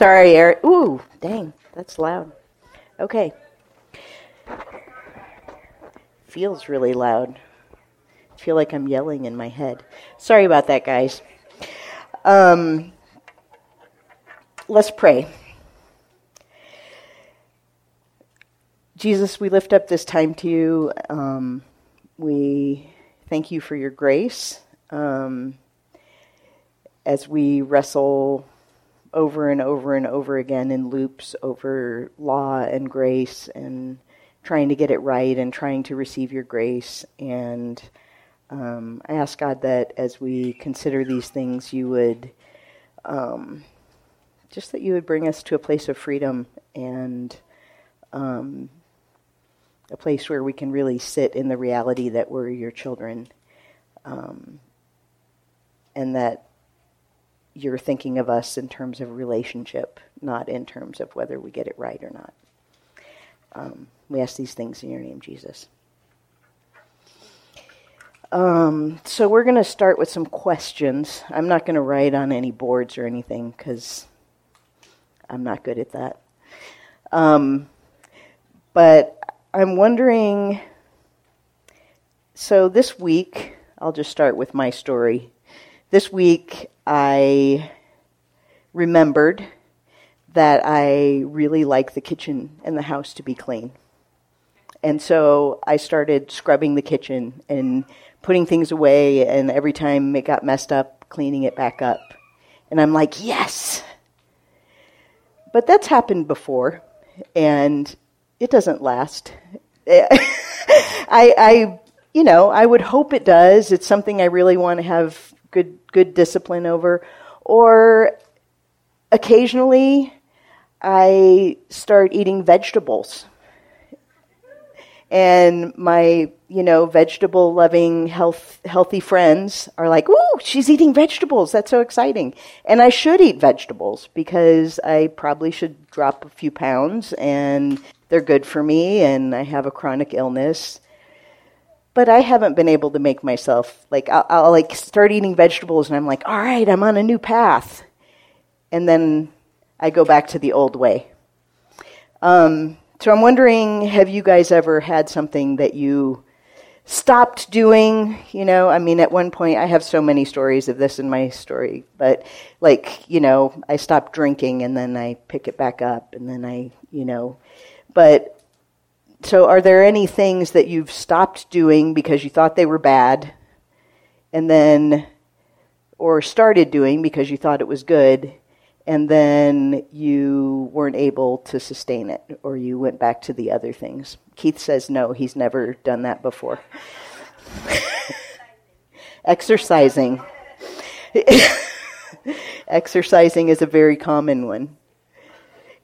Sorry, Eric. Ooh, dang, that's loud. Okay. Feels really loud. I feel like I'm yelling in my head. Sorry about that, guys. Um, let's pray. Jesus, we lift up this time to you. Um, we thank you for your grace um, as we wrestle over and over and over again in loops over law and grace and trying to get it right and trying to receive your grace. And um, I ask God that as we consider these things, you would um, just that you would bring us to a place of freedom and um, a place where we can really sit in the reality that we're your children um, and that you're thinking of us in terms of relationship, not in terms of whether we get it right or not. Um, we ask these things in your name, Jesus. Um, so we're going to start with some questions. I'm not going to write on any boards or anything because I'm not good at that. Um, but I'm wondering. So this week, I'll just start with my story. This week, I remembered that I really like the kitchen and the house to be clean. And so I started scrubbing the kitchen and putting things away, and every time it got messed up, cleaning it back up. And I'm like, yes! But that's happened before, and it doesn't last. I, I, you know, I would hope it does. It's something I really want to have good, good discipline over. Or occasionally, I start eating vegetables. And my, you know, vegetable loving, health, healthy friends are like, ooh, she's eating vegetables. That's so exciting. And I should eat vegetables because I probably should drop a few pounds and they're good for me and I have a chronic illness. But I haven't been able to make myself, like, I'll, I'll like start eating vegetables and I'm like, all right, I'm on a new path. And then I go back to the old way. Um, so I'm wondering, have you guys ever had something that you stopped doing? You know, I mean, at one point, I have so many stories of this in my story, but like, you know, I stopped drinking and then I pick it back up and then I, you know, but so are there any things that you've stopped doing because you thought they were bad and then, or started doing because you thought it was good and then you weren't able to sustain it, or you went back to the other things. Keith says no, he's never done that before. Exercising. Exercising is a very common one.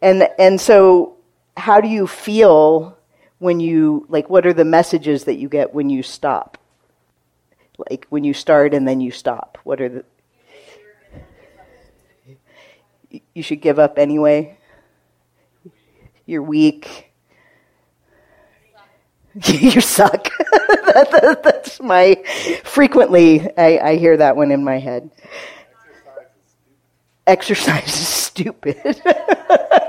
And and so how do you feel when you like what are the messages that you get when you stop? Like when you start and then you stop. What are the you should give up anyway. You're weak. you suck. that, that, that's my frequently I, I hear that one in my head. Exercise is stupid.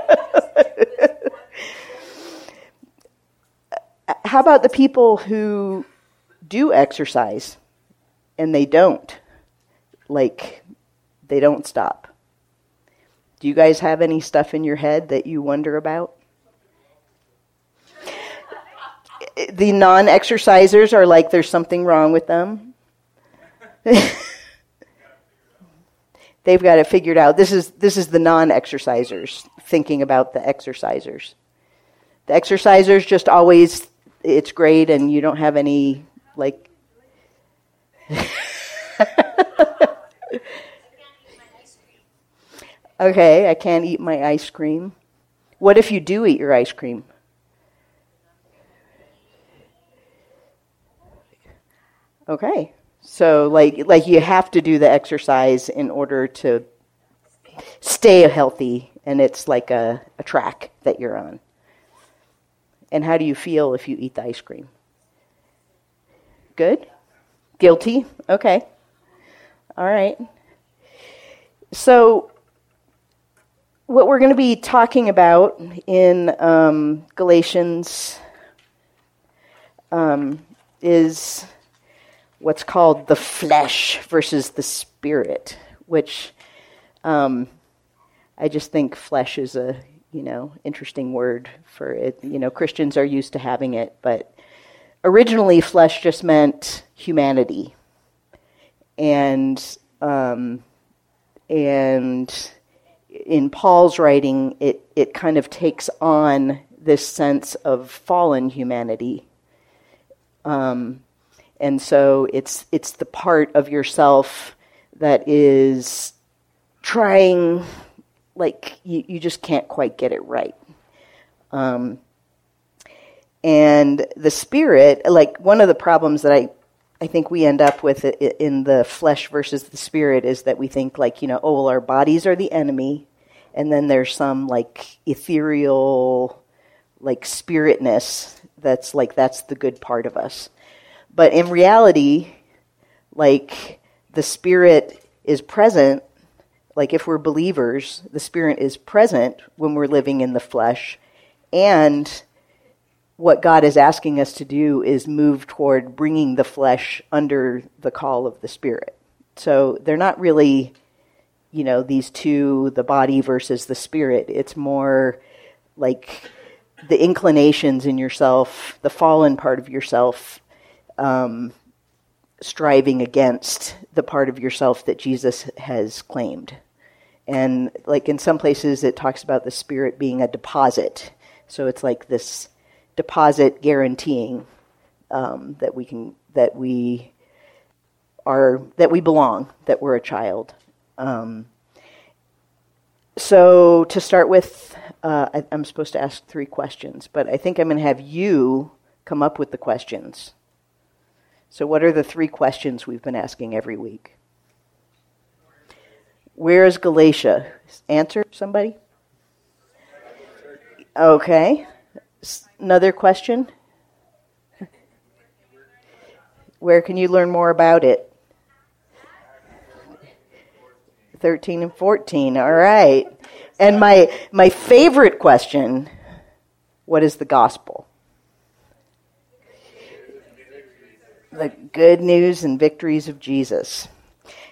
How about the people who do exercise and they don't? Like, they don't stop. Do you guys have any stuff in your head that you wonder about? The non exercisers are like there's something wrong with them. They've got it figured out. This is, this is the non exercisers thinking about the exercisers. The exercisers just always, it's great and you don't have any, like. Okay, I can't eat my ice cream. What if you do eat your ice cream? Okay. So like like you have to do the exercise in order to stay healthy and it's like a, a track that you're on. And how do you feel if you eat the ice cream? Good? Guilty? Okay. All right. So what we're going to be talking about in um, Galatians um, is what's called the flesh versus the spirit, which um, I just think flesh is a you know interesting word for it. You know, Christians are used to having it, but originally flesh just meant humanity, and um, and in Paul's writing, it it kind of takes on this sense of fallen humanity. Um, and so it's it's the part of yourself that is trying like you, you just can't quite get it right. Um, and the spirit like one of the problems that i i think we end up with in the flesh versus the spirit is that we think like you know oh well our bodies are the enemy and then there's some like ethereal like spiritness that's like that's the good part of us. But in reality, like the Spirit is present, like if we're believers, the Spirit is present when we're living in the flesh. And what God is asking us to do is move toward bringing the flesh under the call of the Spirit. So they're not really, you know, these two, the body versus the Spirit. It's more like the inclinations in yourself, the fallen part of yourself um, striving against the part of yourself that Jesus has claimed. And like in some places, it talks about the Spirit being a deposit. So it's like this deposit guaranteeing um, that we can that we are that we belong, that we're a child. Um, so to start with, uh, I, I'm supposed to ask three questions, but I think I'm going to have you come up with the questions. So, what are the three questions we've been asking every week? Where is Galatia? Answer, somebody? Okay. Another question? Where can you learn more about it? 13 and 14. All right. And my my favorite question, what is the gospel? the good news and victories of Jesus?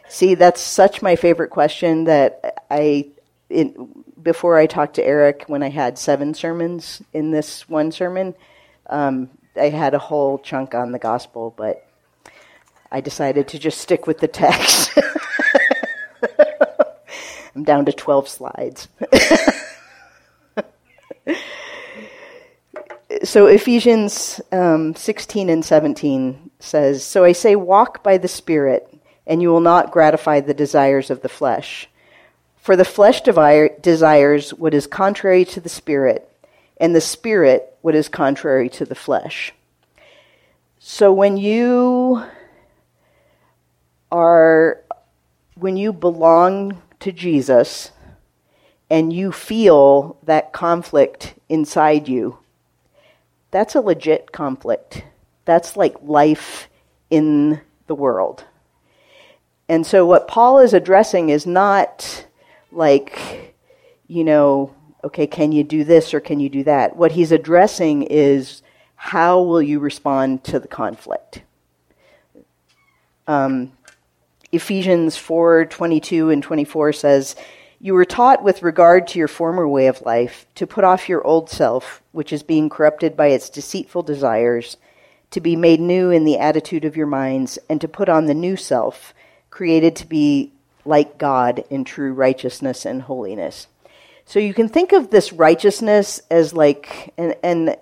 See, that's such my favorite question that I, before I talked to Eric, when I had seven sermons in this one sermon, um, I had a whole chunk on the gospel, but I decided to just stick with the text. I'm down to 12 slides. so Ephesians um, 16 and 17 says, So I say, walk by the Spirit, and you will not gratify the desires of the flesh. For the flesh desires what is contrary to the Spirit, and the Spirit what is contrary to the flesh. So when you are, when you belong to Jesus, and you feel that conflict inside you, that's a legit conflict. That's like life in the world. And so what Paul is addressing is not like, you know, okay, can you do this or can you do that? What he's addressing is how will you respond to the conflict? Um, Ephesians 4 22 and 24 says, you were taught with regard to your former way of life to put off your old self, which is being corrupted by its deceitful desires, to be made new in the attitude of your minds, and to put on the new self, created to be like God in true righteousness and holiness. So you can think of this righteousness as like, and, and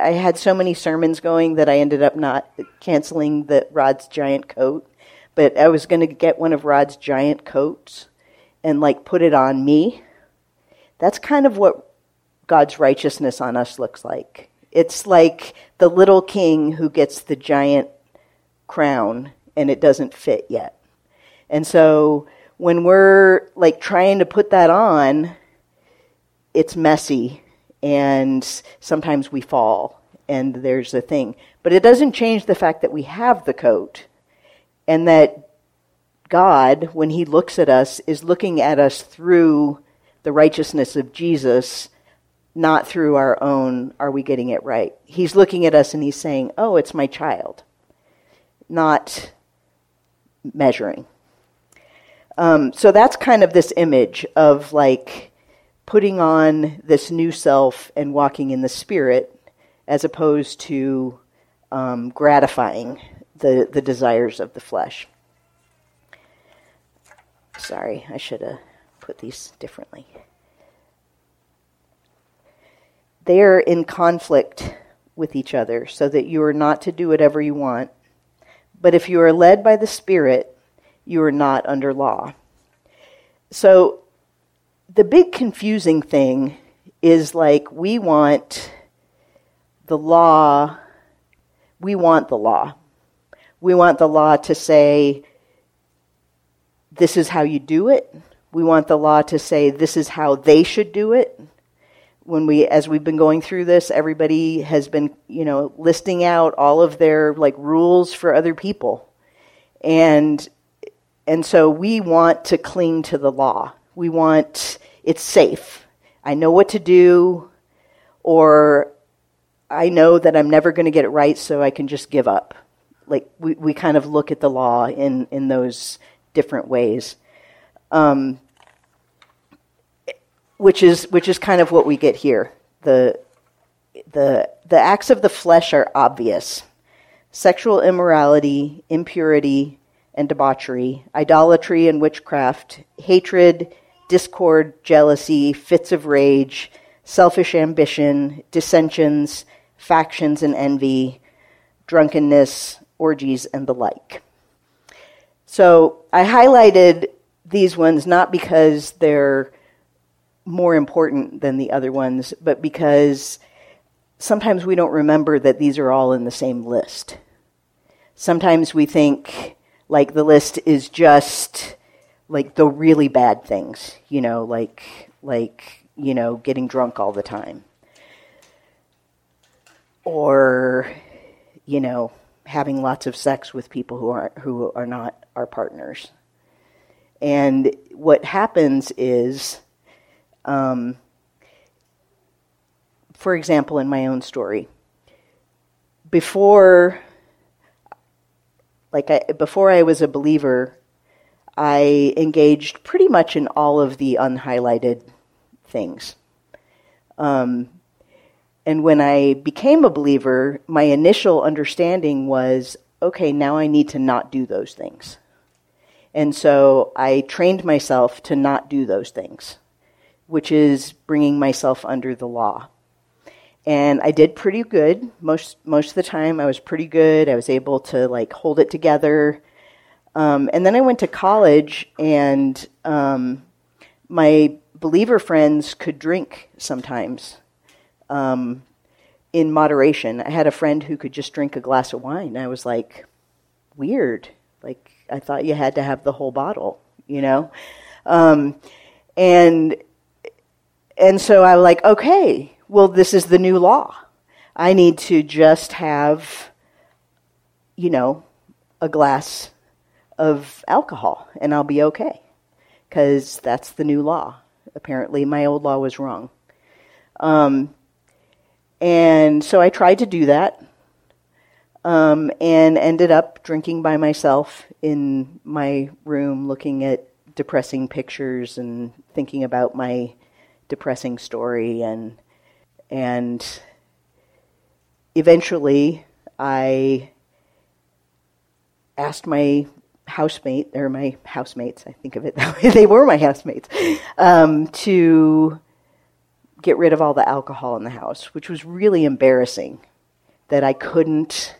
I had so many sermons going that I ended up not canceling the Rod's giant coat, but I was going to get one of Rod's giant coats and like put it on me. That's kind of what God's righteousness on us looks like. It's like the little king who gets the giant crown and it doesn't fit yet. And so when we're like trying to put that on, it's messy and sometimes we fall and there's a thing. But it doesn't change the fact that we have the coat and that God, when He looks at us, is looking at us through the righteousness of Jesus, not through our own, are we getting it right? He's looking at us and he's saying, oh, it's my child, not measuring. Um, so that's kind of this image of like putting on this new self and walking in the spirit as opposed to um, gratifying the, the desires of the flesh. Sorry, I should have put these differently. They are in conflict with each other so that you are not to do whatever you want. But if you are led by the Spirit, you are not under law. So the big confusing thing is like we want the law, we want the law. We want the law to say, this is how you do it. We want the law to say, this is how they should do it. When we, as we've been going through this, everybody has been, you know, listing out all of their like rules for other people. And, and so we want to cling to the law. We want, it's safe. I know what to do, or I know that I'm never going to get it right, so I can just give up. Like we, we kind of look at the law in, in those different ways, um, which is which is kind of what we get here. the the The acts of the flesh are obvious: sexual immorality, impurity, and debauchery, idolatry and witchcraft, hatred, discord, jealousy, fits of rage, selfish ambition, dissensions factions and envy, drunkenness, orgies, and the like. So I highlighted these ones not because they're more important than the other ones, but because sometimes we don't remember that these are all in the same list. Sometimes we think like the list is just like the really bad things, you know, like like you know, getting drunk all the time. Or you know having lots of sex with people who are who are not our partners. And what happens is um, for example in my own story before like I, before I was a believer I engaged pretty much in all of the unhighlighted things um, and when I became a believer, my initial understanding was okay, now I need to not do those things. And so I trained myself to not do those things, which is bringing myself under the law. And I did pretty good most most of the time. I was pretty good. I was able to like hold it together. Um, and then I went to college, and um, my believer friends could drink sometimes um, in moderation. I had a friend who could just drink a glass of wine. I was like, weird. Like, I thought you had to have the whole bottle, you know? Um, and, and so I was like, okay, well, this is the new law. I need to just have, you know, a glass of alcohol and I'll be okay. Because that's the new law. Apparently, my old law was wrong. Um, and so I tried to do that um, and ended up drinking by myself in my room, looking at depressing pictures and thinking about my depressing story. And, and eventually I asked my housemate, or my housemates, I think of it that way, they were my housemates, um, to get rid of all the alcohol in the house, which was really embarrassing that I couldn't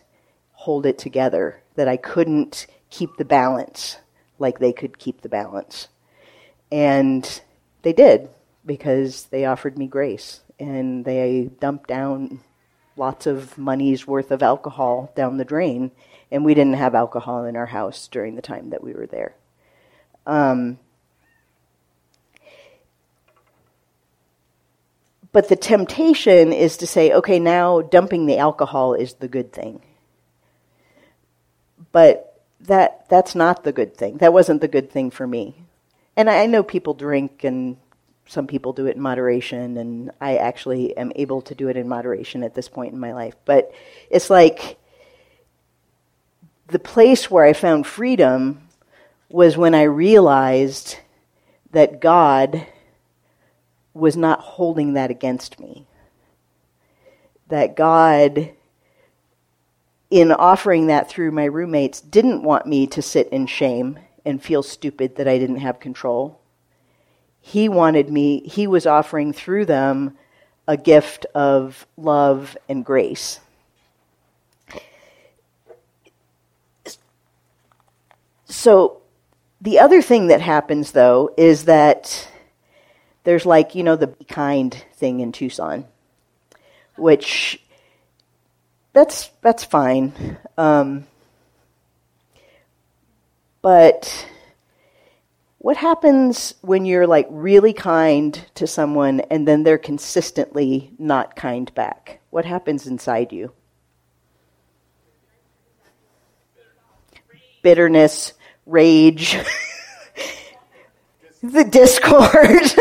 hold it together, that I couldn't keep the balance like they could keep the balance. And they did because they offered me grace and they dumped down lots of money's worth of alcohol down the drain, and we didn't have alcohol in our house during the time that we were there. Um, But the temptation is to say, okay, now dumping the alcohol is the good thing. But that that's not the good thing. That wasn't the good thing for me. And I know people drink and some people do it in moderation, and I actually am able to do it in moderation at this point in my life. But it's like the place where I found freedom was when I realized that God was not holding that against me. That God, in offering that through my roommates, didn't want me to sit in shame and feel stupid that I didn't have control. He wanted me, he was offering through them a gift of love and grace. So, the other thing that happens, though, is that there's like, you know, the be kind thing in Tucson, which that's that's fine. Um, but what happens when you're like really kind to someone and then they're consistently not kind back? What happens inside you? Bitterness, rage, the discord.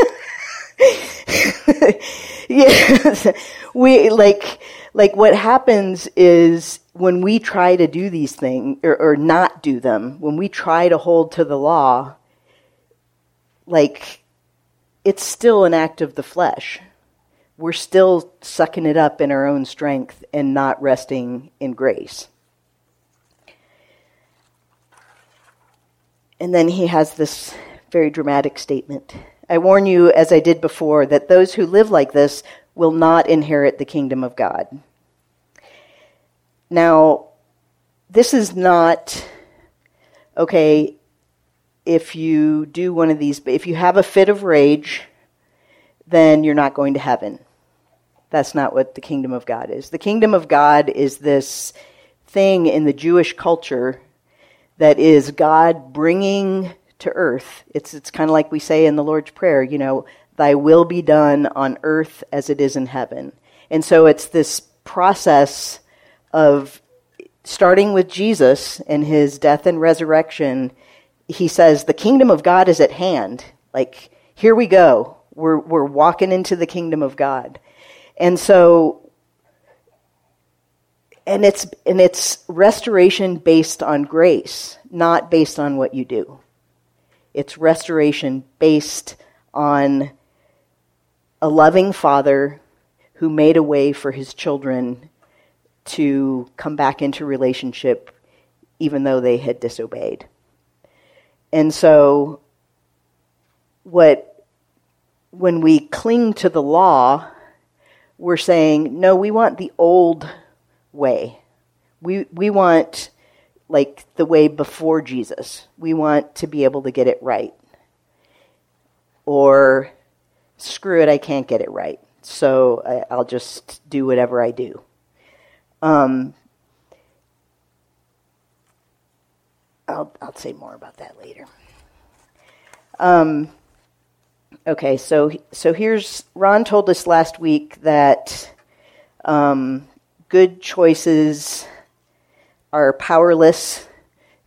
yes, we like like what happens is when we try to do these things or, or not do them, when we try to hold to the law, like it's still an act of the flesh. We're still sucking it up in our own strength and not resting in grace. And then he has this very dramatic statement. I warn you, as I did before, that those who live like this will not inherit the kingdom of God. Now, this is not, okay, if you do one of these, if you have a fit of rage, then you're not going to heaven. That's not what the kingdom of God is. The kingdom of God is this thing in the Jewish culture that is God bringing to earth. It's, it's kind of like we say in the Lord's Prayer, you know, thy will be done on earth as it is in heaven. And so it's this process of starting with Jesus and his death and resurrection. He says, the kingdom of God is at hand. Like, here we go. We're, we're walking into the kingdom of God. And so and it's and it's restoration based on grace, not based on what you do. It's restoration based on a loving father who made a way for his children to come back into relationship even though they had disobeyed. And so what when we cling to the law, we're saying, no, we want the old way. We, we want like the way before Jesus. We want to be able to get it right. Or screw it, I can't get it right. So I, will just do whatever I do. Um, I'll, I'll say more about that later. Um, okay, so so here's Ron told us last week that um, good choices are powerless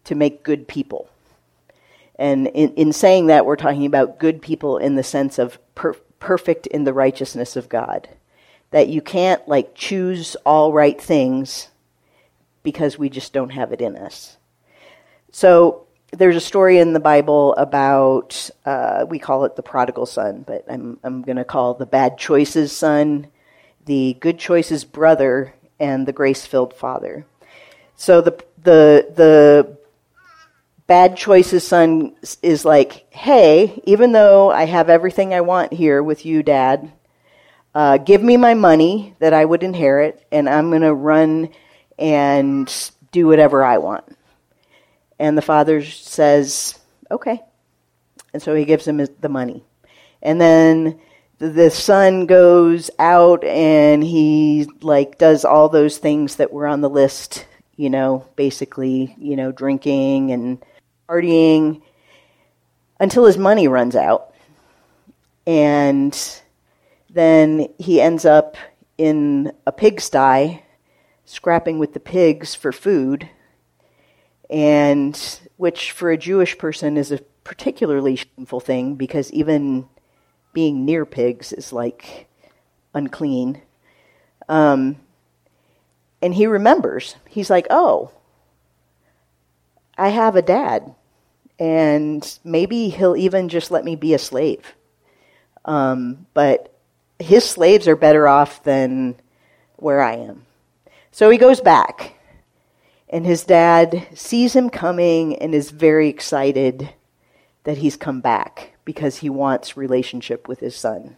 to make good people. And in, in saying that, we're talking about good people in the sense of per- perfect in the righteousness of God. That you can't, like, choose all right things because we just don't have it in us. So, there's a story in the Bible about, uh, we call it the prodigal son, but I'm, I'm going to call the bad choices son the good choices brother and the grace filled Father. So the, the, the bad choices son is like, hey, even though I have everything I want here with you, Dad, uh, give me my money that I would inherit, and I'm going to run and do whatever I want. And the father says, okay. And so he gives him the money. And then the son goes out and he like does all those things that were on the list you know basically you know drinking and partying until his money runs out and then he ends up in a pigsty scrapping with the pigs for food and which for a jewish person is a particularly shameful thing because even being near pigs is like unclean. Um, and he remembers. He's like, oh, I have a dad. And maybe he'll even just let me be a slave. Um, but his slaves are better off than where I am. So he goes back. And his dad sees him coming and is very excited that he's come back because he wants relationship with his son.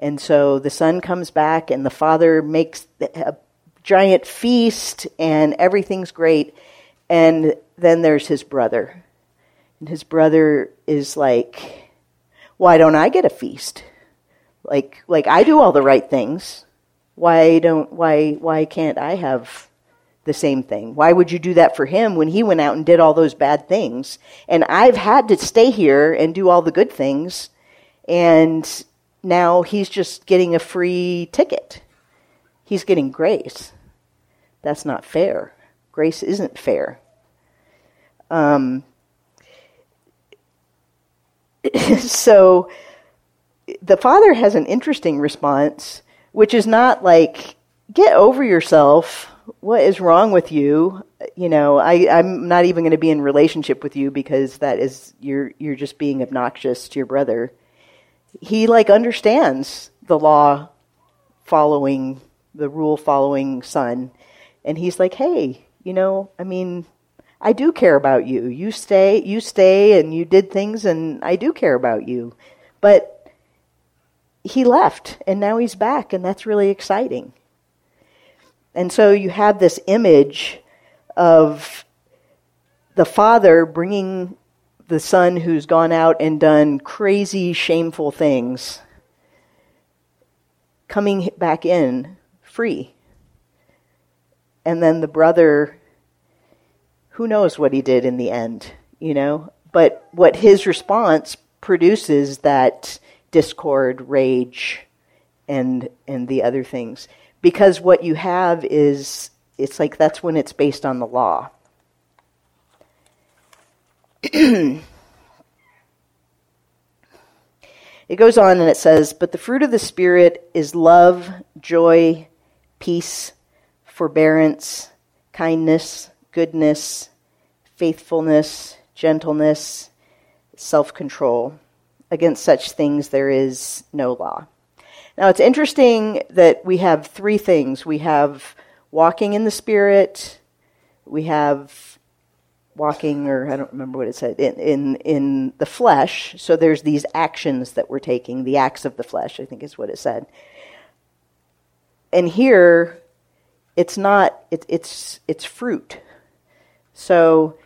And so the son comes back, and the father makes a giant feast, and everything's great. And then there's his brother. And his brother is like, Why don't I get a feast? Like, like I do all the right things. Why don't why why can't I have the same thing? Why would you do that for him when he went out and did all those bad things? And I've had to stay here and do all the good things, and now he's just getting a free ticket. He's getting grace. That's not fair. Grace isn't fair. Um, so the father has an interesting response, which is not like, get over yourself. What is wrong with you? You know, I, I'm not even going to be in relationship with you because that is you're you're just being obnoxious to your brother. He like understands the law following the rule following son. And he's like hey you know i mean i do care about you. You stay you stay and you did things and i do care about you. But he left and now he's back and that's really exciting and so you have this image of the father bringing the son who's gone out and done crazy, shameful things coming back in free. And then the brother, who knows what he did in the end, you know? But what his response produces that discord, rage, and and the other things. Because what you have is it's like that's when it's based on the law. it goes on and it says, But the fruit of the Spirit is love, joy, peace, forbearance, kindness, goodness, faithfulness, gentleness, self control. Against such things there is no law. Now it's interesting that we have three things we have walking in the Spirit, we have walking or I don't remember what it said in, in in the flesh. So there's these actions that we're taking, the acts of the flesh, I think is what it said. And here it's not it, it's it's fruit. So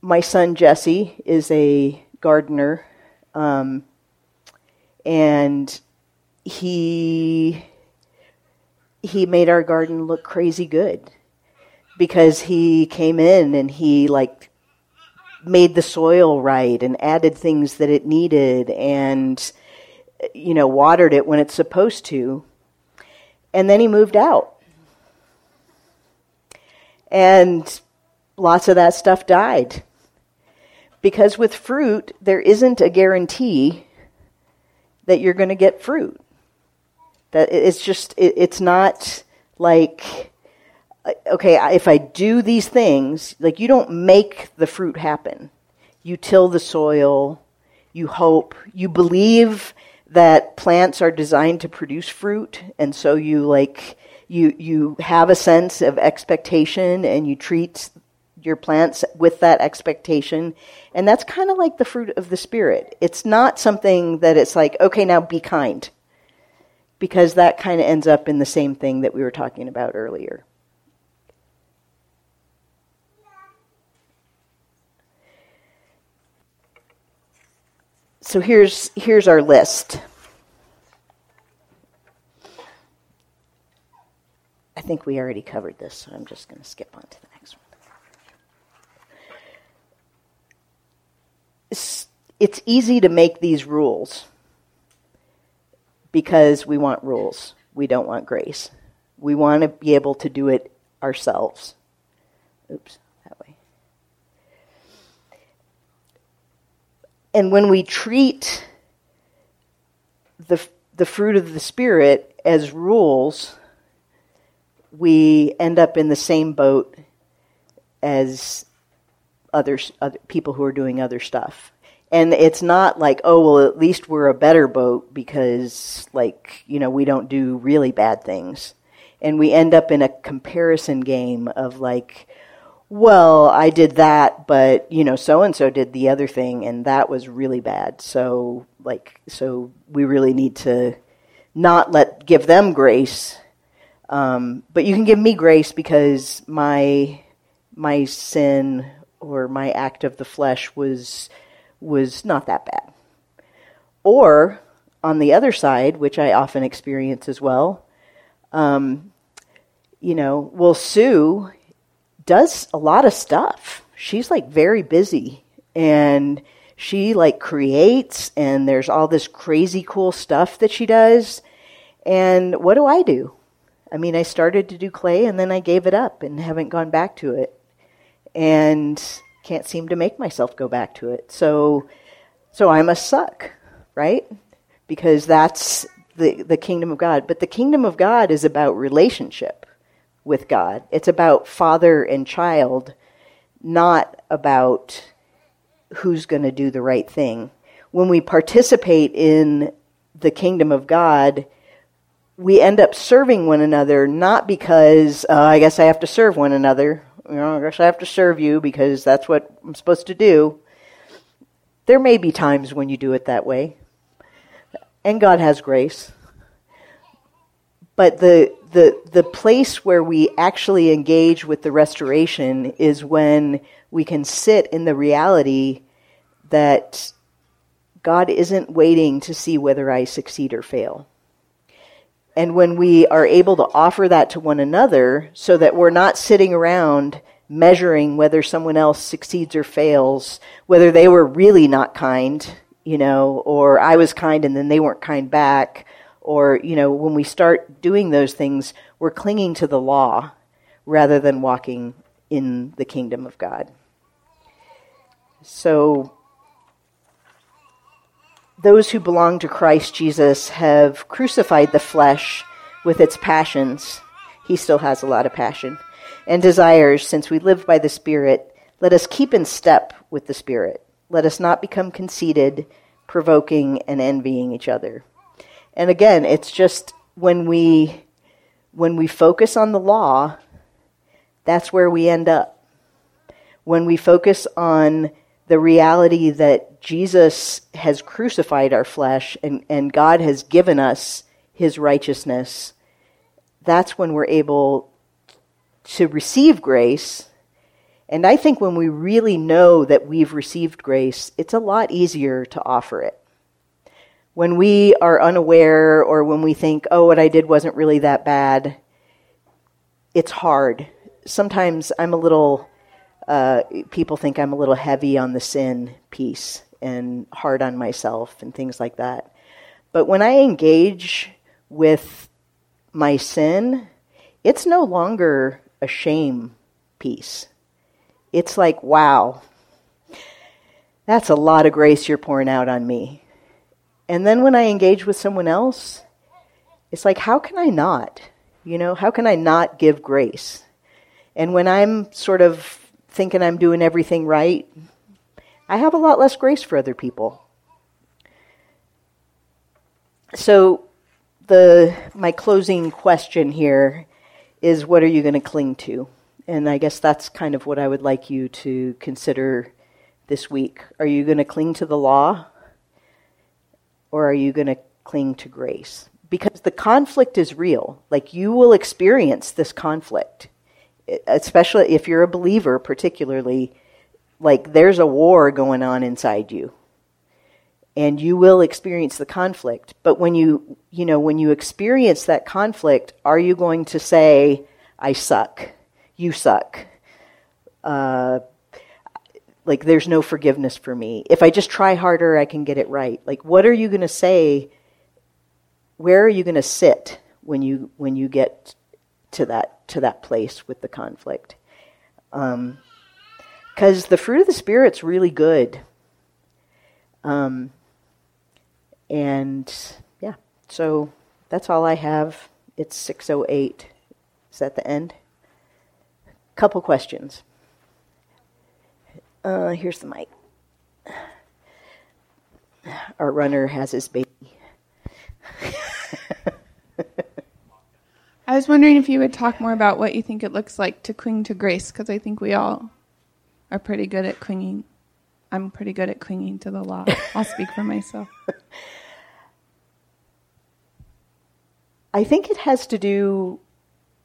my son Jesse is a gardener, um, and he he made our garden look crazy good because he came in and he like made the soil right and added things that it needed and you know watered it when it's supposed to. And then he moved out. And lots of that stuff died. Because with fruit there isn't a guarantee that you're going to get fruit that it's just it, it's not like okay, if I do these things, like you don't make the fruit happen. You till the soil, you hope, you believe that plants are designed to produce fruit, and so you like you you have a sense of expectation and you treat your plants with that expectation. And that's kind of like the fruit of the spirit. It's not something that it's like, okay, now be kind. Because that kind of ends up in the same thing that we were talking about earlier. So here's, here's our list. I think we already covered this, so I'm just going to skip on to the next one. It's, it's easy to make these rules because we want rules. We don't want grace. We want to be able to do it ourselves. Oops. That way. And when we treat the the fruit of the spirit as rules, we end up in the same boat as others, other people who are doing other stuff. And it's not like, oh, well, at least we're a better boat because, like, you know, we don't do really bad things. And we end up in a comparison game of, like, well, I did that, but, you know, so and so did the other thing, and that was really bad. So, like, so we really need to not let, give them grace. Um, but you can give me grace because my, my sin or my act of the flesh was was not that bad. Or on the other side, which I often experience as well, um, you know, well, Sue does a lot of stuff. She's like very busy and she like creates and there's all this crazy cool stuff that she does. And what do I do? I mean, I started to do clay and then I gave it up and haven't gone back to it. And can't seem to make myself go back to it. So, so I must suck, right? Because that's the, the kingdom of God. But the kingdom of God is about relationship with God. It's about father and child, not about who's going to do the right thing. When we participate in the kingdom of God, we end up serving one another not because uh, I guess I have to serve one another you know, I guess I have to serve you because that's what I'm supposed to do. There may be times when you do it that way, and God has grace. But the, the, the place where we actually engage with the restoration is when we can sit in the reality that God isn't waiting to see whether I succeed or fail. And when we are able to offer that to one another so that we're not sitting around measuring whether someone else succeeds or fails, whether they were really not kind, you know, or I was kind and then they weren't kind back, or, you know, when we start doing those things, we're clinging to the law rather than walking in the kingdom of God. So, those who belong to Christ Jesus have crucified the flesh with its passions. He still has a lot of passion. And desires, since we live by the Spirit, let us keep in step with the Spirit. Let us not become conceited, provoking, and envying each other. And again, it's just when we when we focus on the law, that's where we end up. When we focus on the reality that Jesus has crucified our flesh and, and God has given us his righteousness, that's when we're able to receive grace. And I think when we really know that we've received grace, it's a lot easier to offer it. When we are unaware or when we think, oh, what I did wasn't really that bad, it's hard. Sometimes I'm a little uh, people think I'm a little heavy on the sin piece and hard on myself and things like that. But when I engage with my sin, it's no longer a shame piece. It's like, wow, that's a lot of grace you're pouring out on me. And then when I engage with someone else, it's like, how can I not? You know, how can I not give grace? And when I'm sort of thinking I'm doing everything right, I have a lot less grace for other people. So, the my closing question here is what are you going to cling to? And I guess that's kind of what I would like you to consider this week. Are you going to cling to the law or are you going to cling to grace? Because the conflict is real. Like you will experience this conflict especially if you're a believer, particularly, like there's a war going on inside you. And you will experience the conflict. But when you, you know, when you experience that conflict, are you going to say, I suck, you suck? Uh, like there's no forgiveness for me. If I just try harder, I can get it right. Like what are you going to say? Where are you going to sit when you when you get to that to that place with the conflict. Because um, the fruit of the Spirit's really good. Um, and yeah, So that's all I have. It's 608. Is that the end? Couple questions. Uh, here's the mic. Our runner has his baby. I was wondering if you would talk more about what you think it looks like to cling to grace, because I think we all are pretty good at clinging. I'm pretty good at clinging to the law. I'll speak for myself. I think it has to do,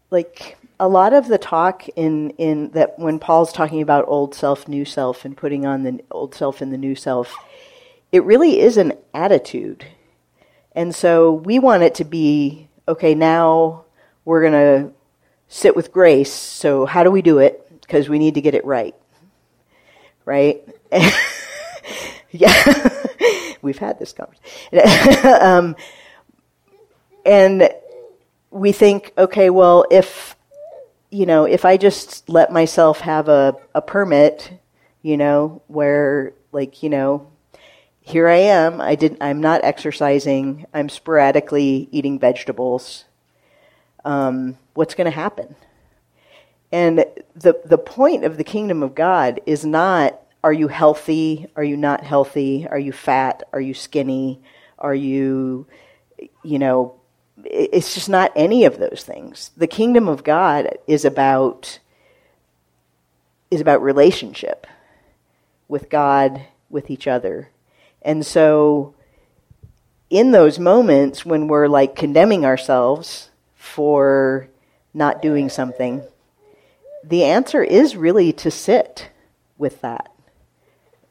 like a lot of the talk in in that when Paul's talking about old self, new self, and putting on the old self and the new self, it really is an attitude, and so we want it to be okay. Now we're going to sit with grace. So how do we do it? Because we need to get it right, right? yeah, we've had this conversation. um, and we think, okay, well, if you know, if I just let myself have a, a permit, you know, where like, you know, here I am, I didn't I'm not exercising, I'm sporadically eating vegetables. Um, what's going to happen? And the the point of the kingdom of God is not are you healthy? Are you not healthy? Are you fat? Are you skinny? Are you, you know, it's just not any of those things. The kingdom of God is about is about relationship with God, with each other. And so in those moments when we're like condemning ourselves for not doing something, the answer is really to sit with that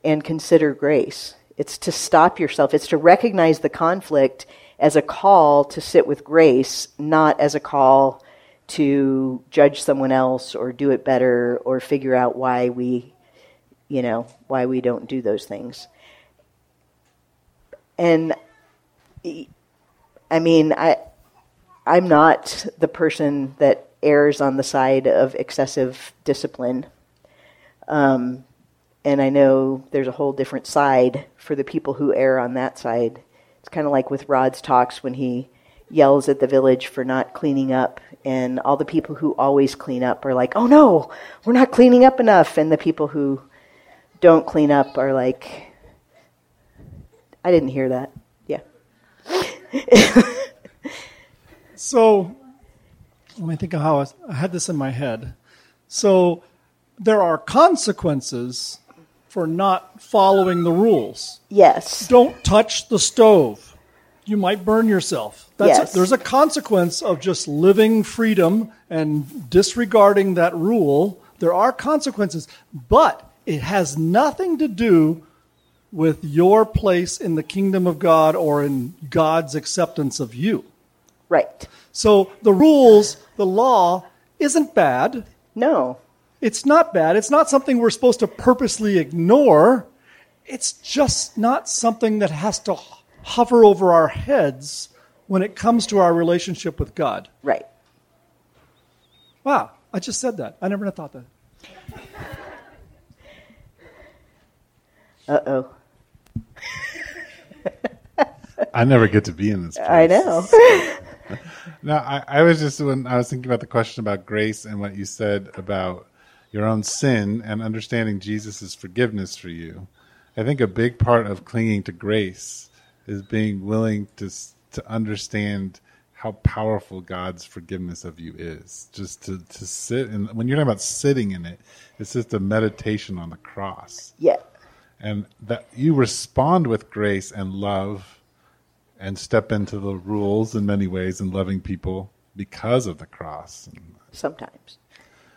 and consider grace. It's to stop yourself. It's to recognize the conflict as a call to sit with grace, not as a call to judge someone else or do it better or figure out why we, you know, why we don't do those things. And I mean, I I'm not the person that errs on the side of excessive discipline. Um, and I know there's a whole different side for the people who err on that side. It's kind of like with Rod's talks when he yells at the village for not cleaning up, and all the people who always clean up are like, oh no, we're not cleaning up enough. And the people who don't clean up are like, I didn't hear that. Yeah. so, let me think of how I, I had this in my head. So, there are consequences for not following the rules. Yes. Don't touch the stove. You might burn yourself. That's Yes. a, there's a consequence of just living freedom and disregarding that rule. There are consequences, but it has nothing to do with your place in the kingdom of God or in God's acceptance of you. Right. So the rules, the law, isn't bad. No. It's not bad. It's not something we're supposed to purposely ignore. It's just not something that has to hover over our heads when it comes to our relationship with God. Right. Wow, I just said that. I never thought that. Uh oh. I never get to be in this. Place. I know. No, I, I was just when I was thinking about the question about grace and what you said about your own sin and understanding Jesus' forgiveness for you. I think a big part of clinging to grace is being willing to to understand how powerful God's forgiveness of you is. Just to to sit and when you're talking about sitting in it, it's just a meditation on the cross yeah. and that you respond with grace and love and step into the rules in many ways and loving people because of the cross. And, Sometimes.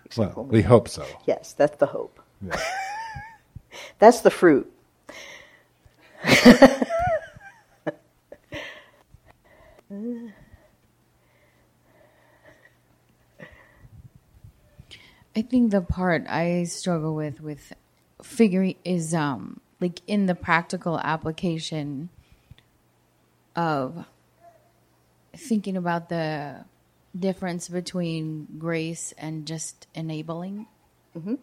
Except well, when we hope so. Yes, that's the hope. Yeah. That's the fruit. I think the part I struggle with with figuring is um like in the practical application of thinking about the difference between grace and just enabling. Mm-hmm.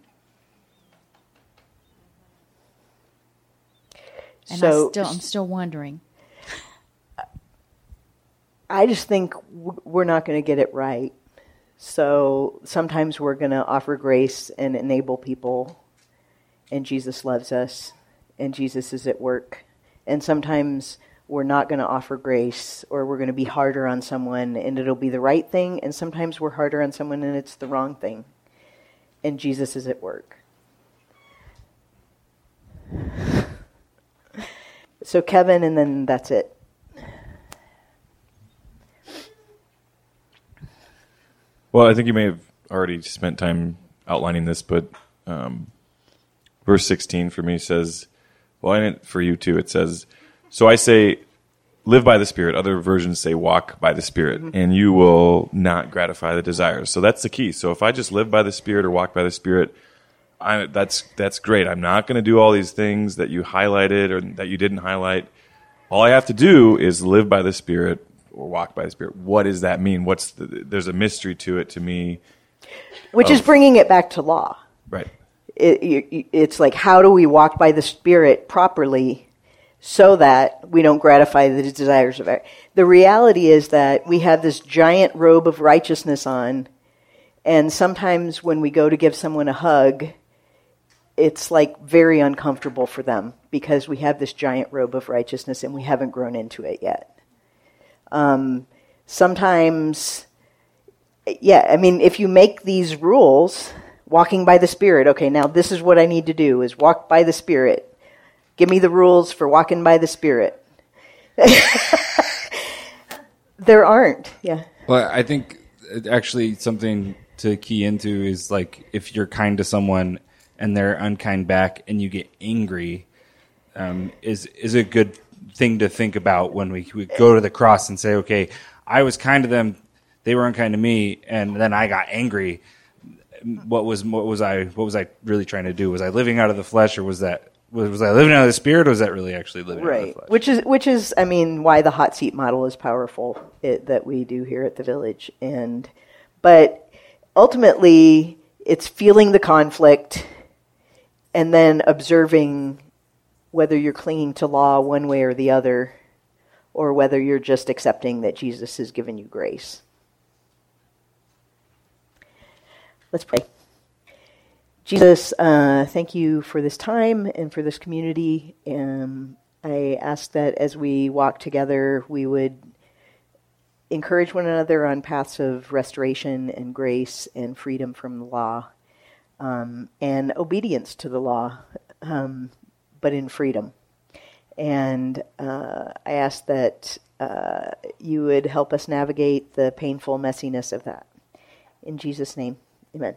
And So- I still I'm still wondering. I just think we're not going to get it right. So sometimes we're going to offer grace and enable people, and Jesus loves us, and Jesus is at work. And sometimes we're not going to offer grace, or we're going to be harder on someone, and it'll be the right thing. And sometimes we're harder on someone, and it's the wrong thing. And Jesus is at work. So, Kevin, and then that's it. Well, I think you may have already spent time outlining this, but um, verse 16 for me says, well, and for you too, it says, So I say, live by the Spirit. Other versions say, walk by the Spirit, mm-hmm. and you will not gratify the desires. So that's the key. So if I just live by the Spirit or walk by the Spirit, I, that's that's great. I'm not going to do all these things that you highlighted or that you didn't highlight. All I have to do is live by the Spirit or walk by the Spirit. What does that mean? What's the, there's a mystery to it to me, Which is bringing it back to law. right? It, you- it's like, how do we walk by the Spirit properly so that we don't gratify the desires of our. The reality is that we have this giant robe of righteousness on, and sometimes when we go to give someone a hug, it's like very uncomfortable for them because we have this giant robe of righteousness and we haven't grown into it yet. Um, sometimes, yeah, I mean, if you make these rules, walking by the Spirit, okay, now this is what I need to do is walk by the Spirit. Give me the rules for walking by the Spirit. there aren't, yeah. Well, I think actually something to key into is like if you're kind to someone and they're unkind back and you get angry, um, is is a good thing to think about when we, we go to the cross and say, okay, I was kind to them, they were unkind to me, and then I got angry. What was what was I what was I really trying to do? Was I living out of the flesh, or was that was, was I living out of the spirit, or was that really actually living out of the right. flesh? which is which is i mean why the hot seat model is powerful it, that we do here at the village. And but ultimately it's feeling the conflict and then observing whether you're clinging to law one way or the other or whether you're just accepting that jesus has given you grace. Let's pray Jesus, uh, thank you for this time and for this community. Um, I ask that as we walk together, we would encourage one another on paths of restoration and grace and freedom from the law um, and obedience to the law, um, but in freedom. And uh, I ask that uh, you would help us navigate the painful messiness of that. In Jesus' name, amen.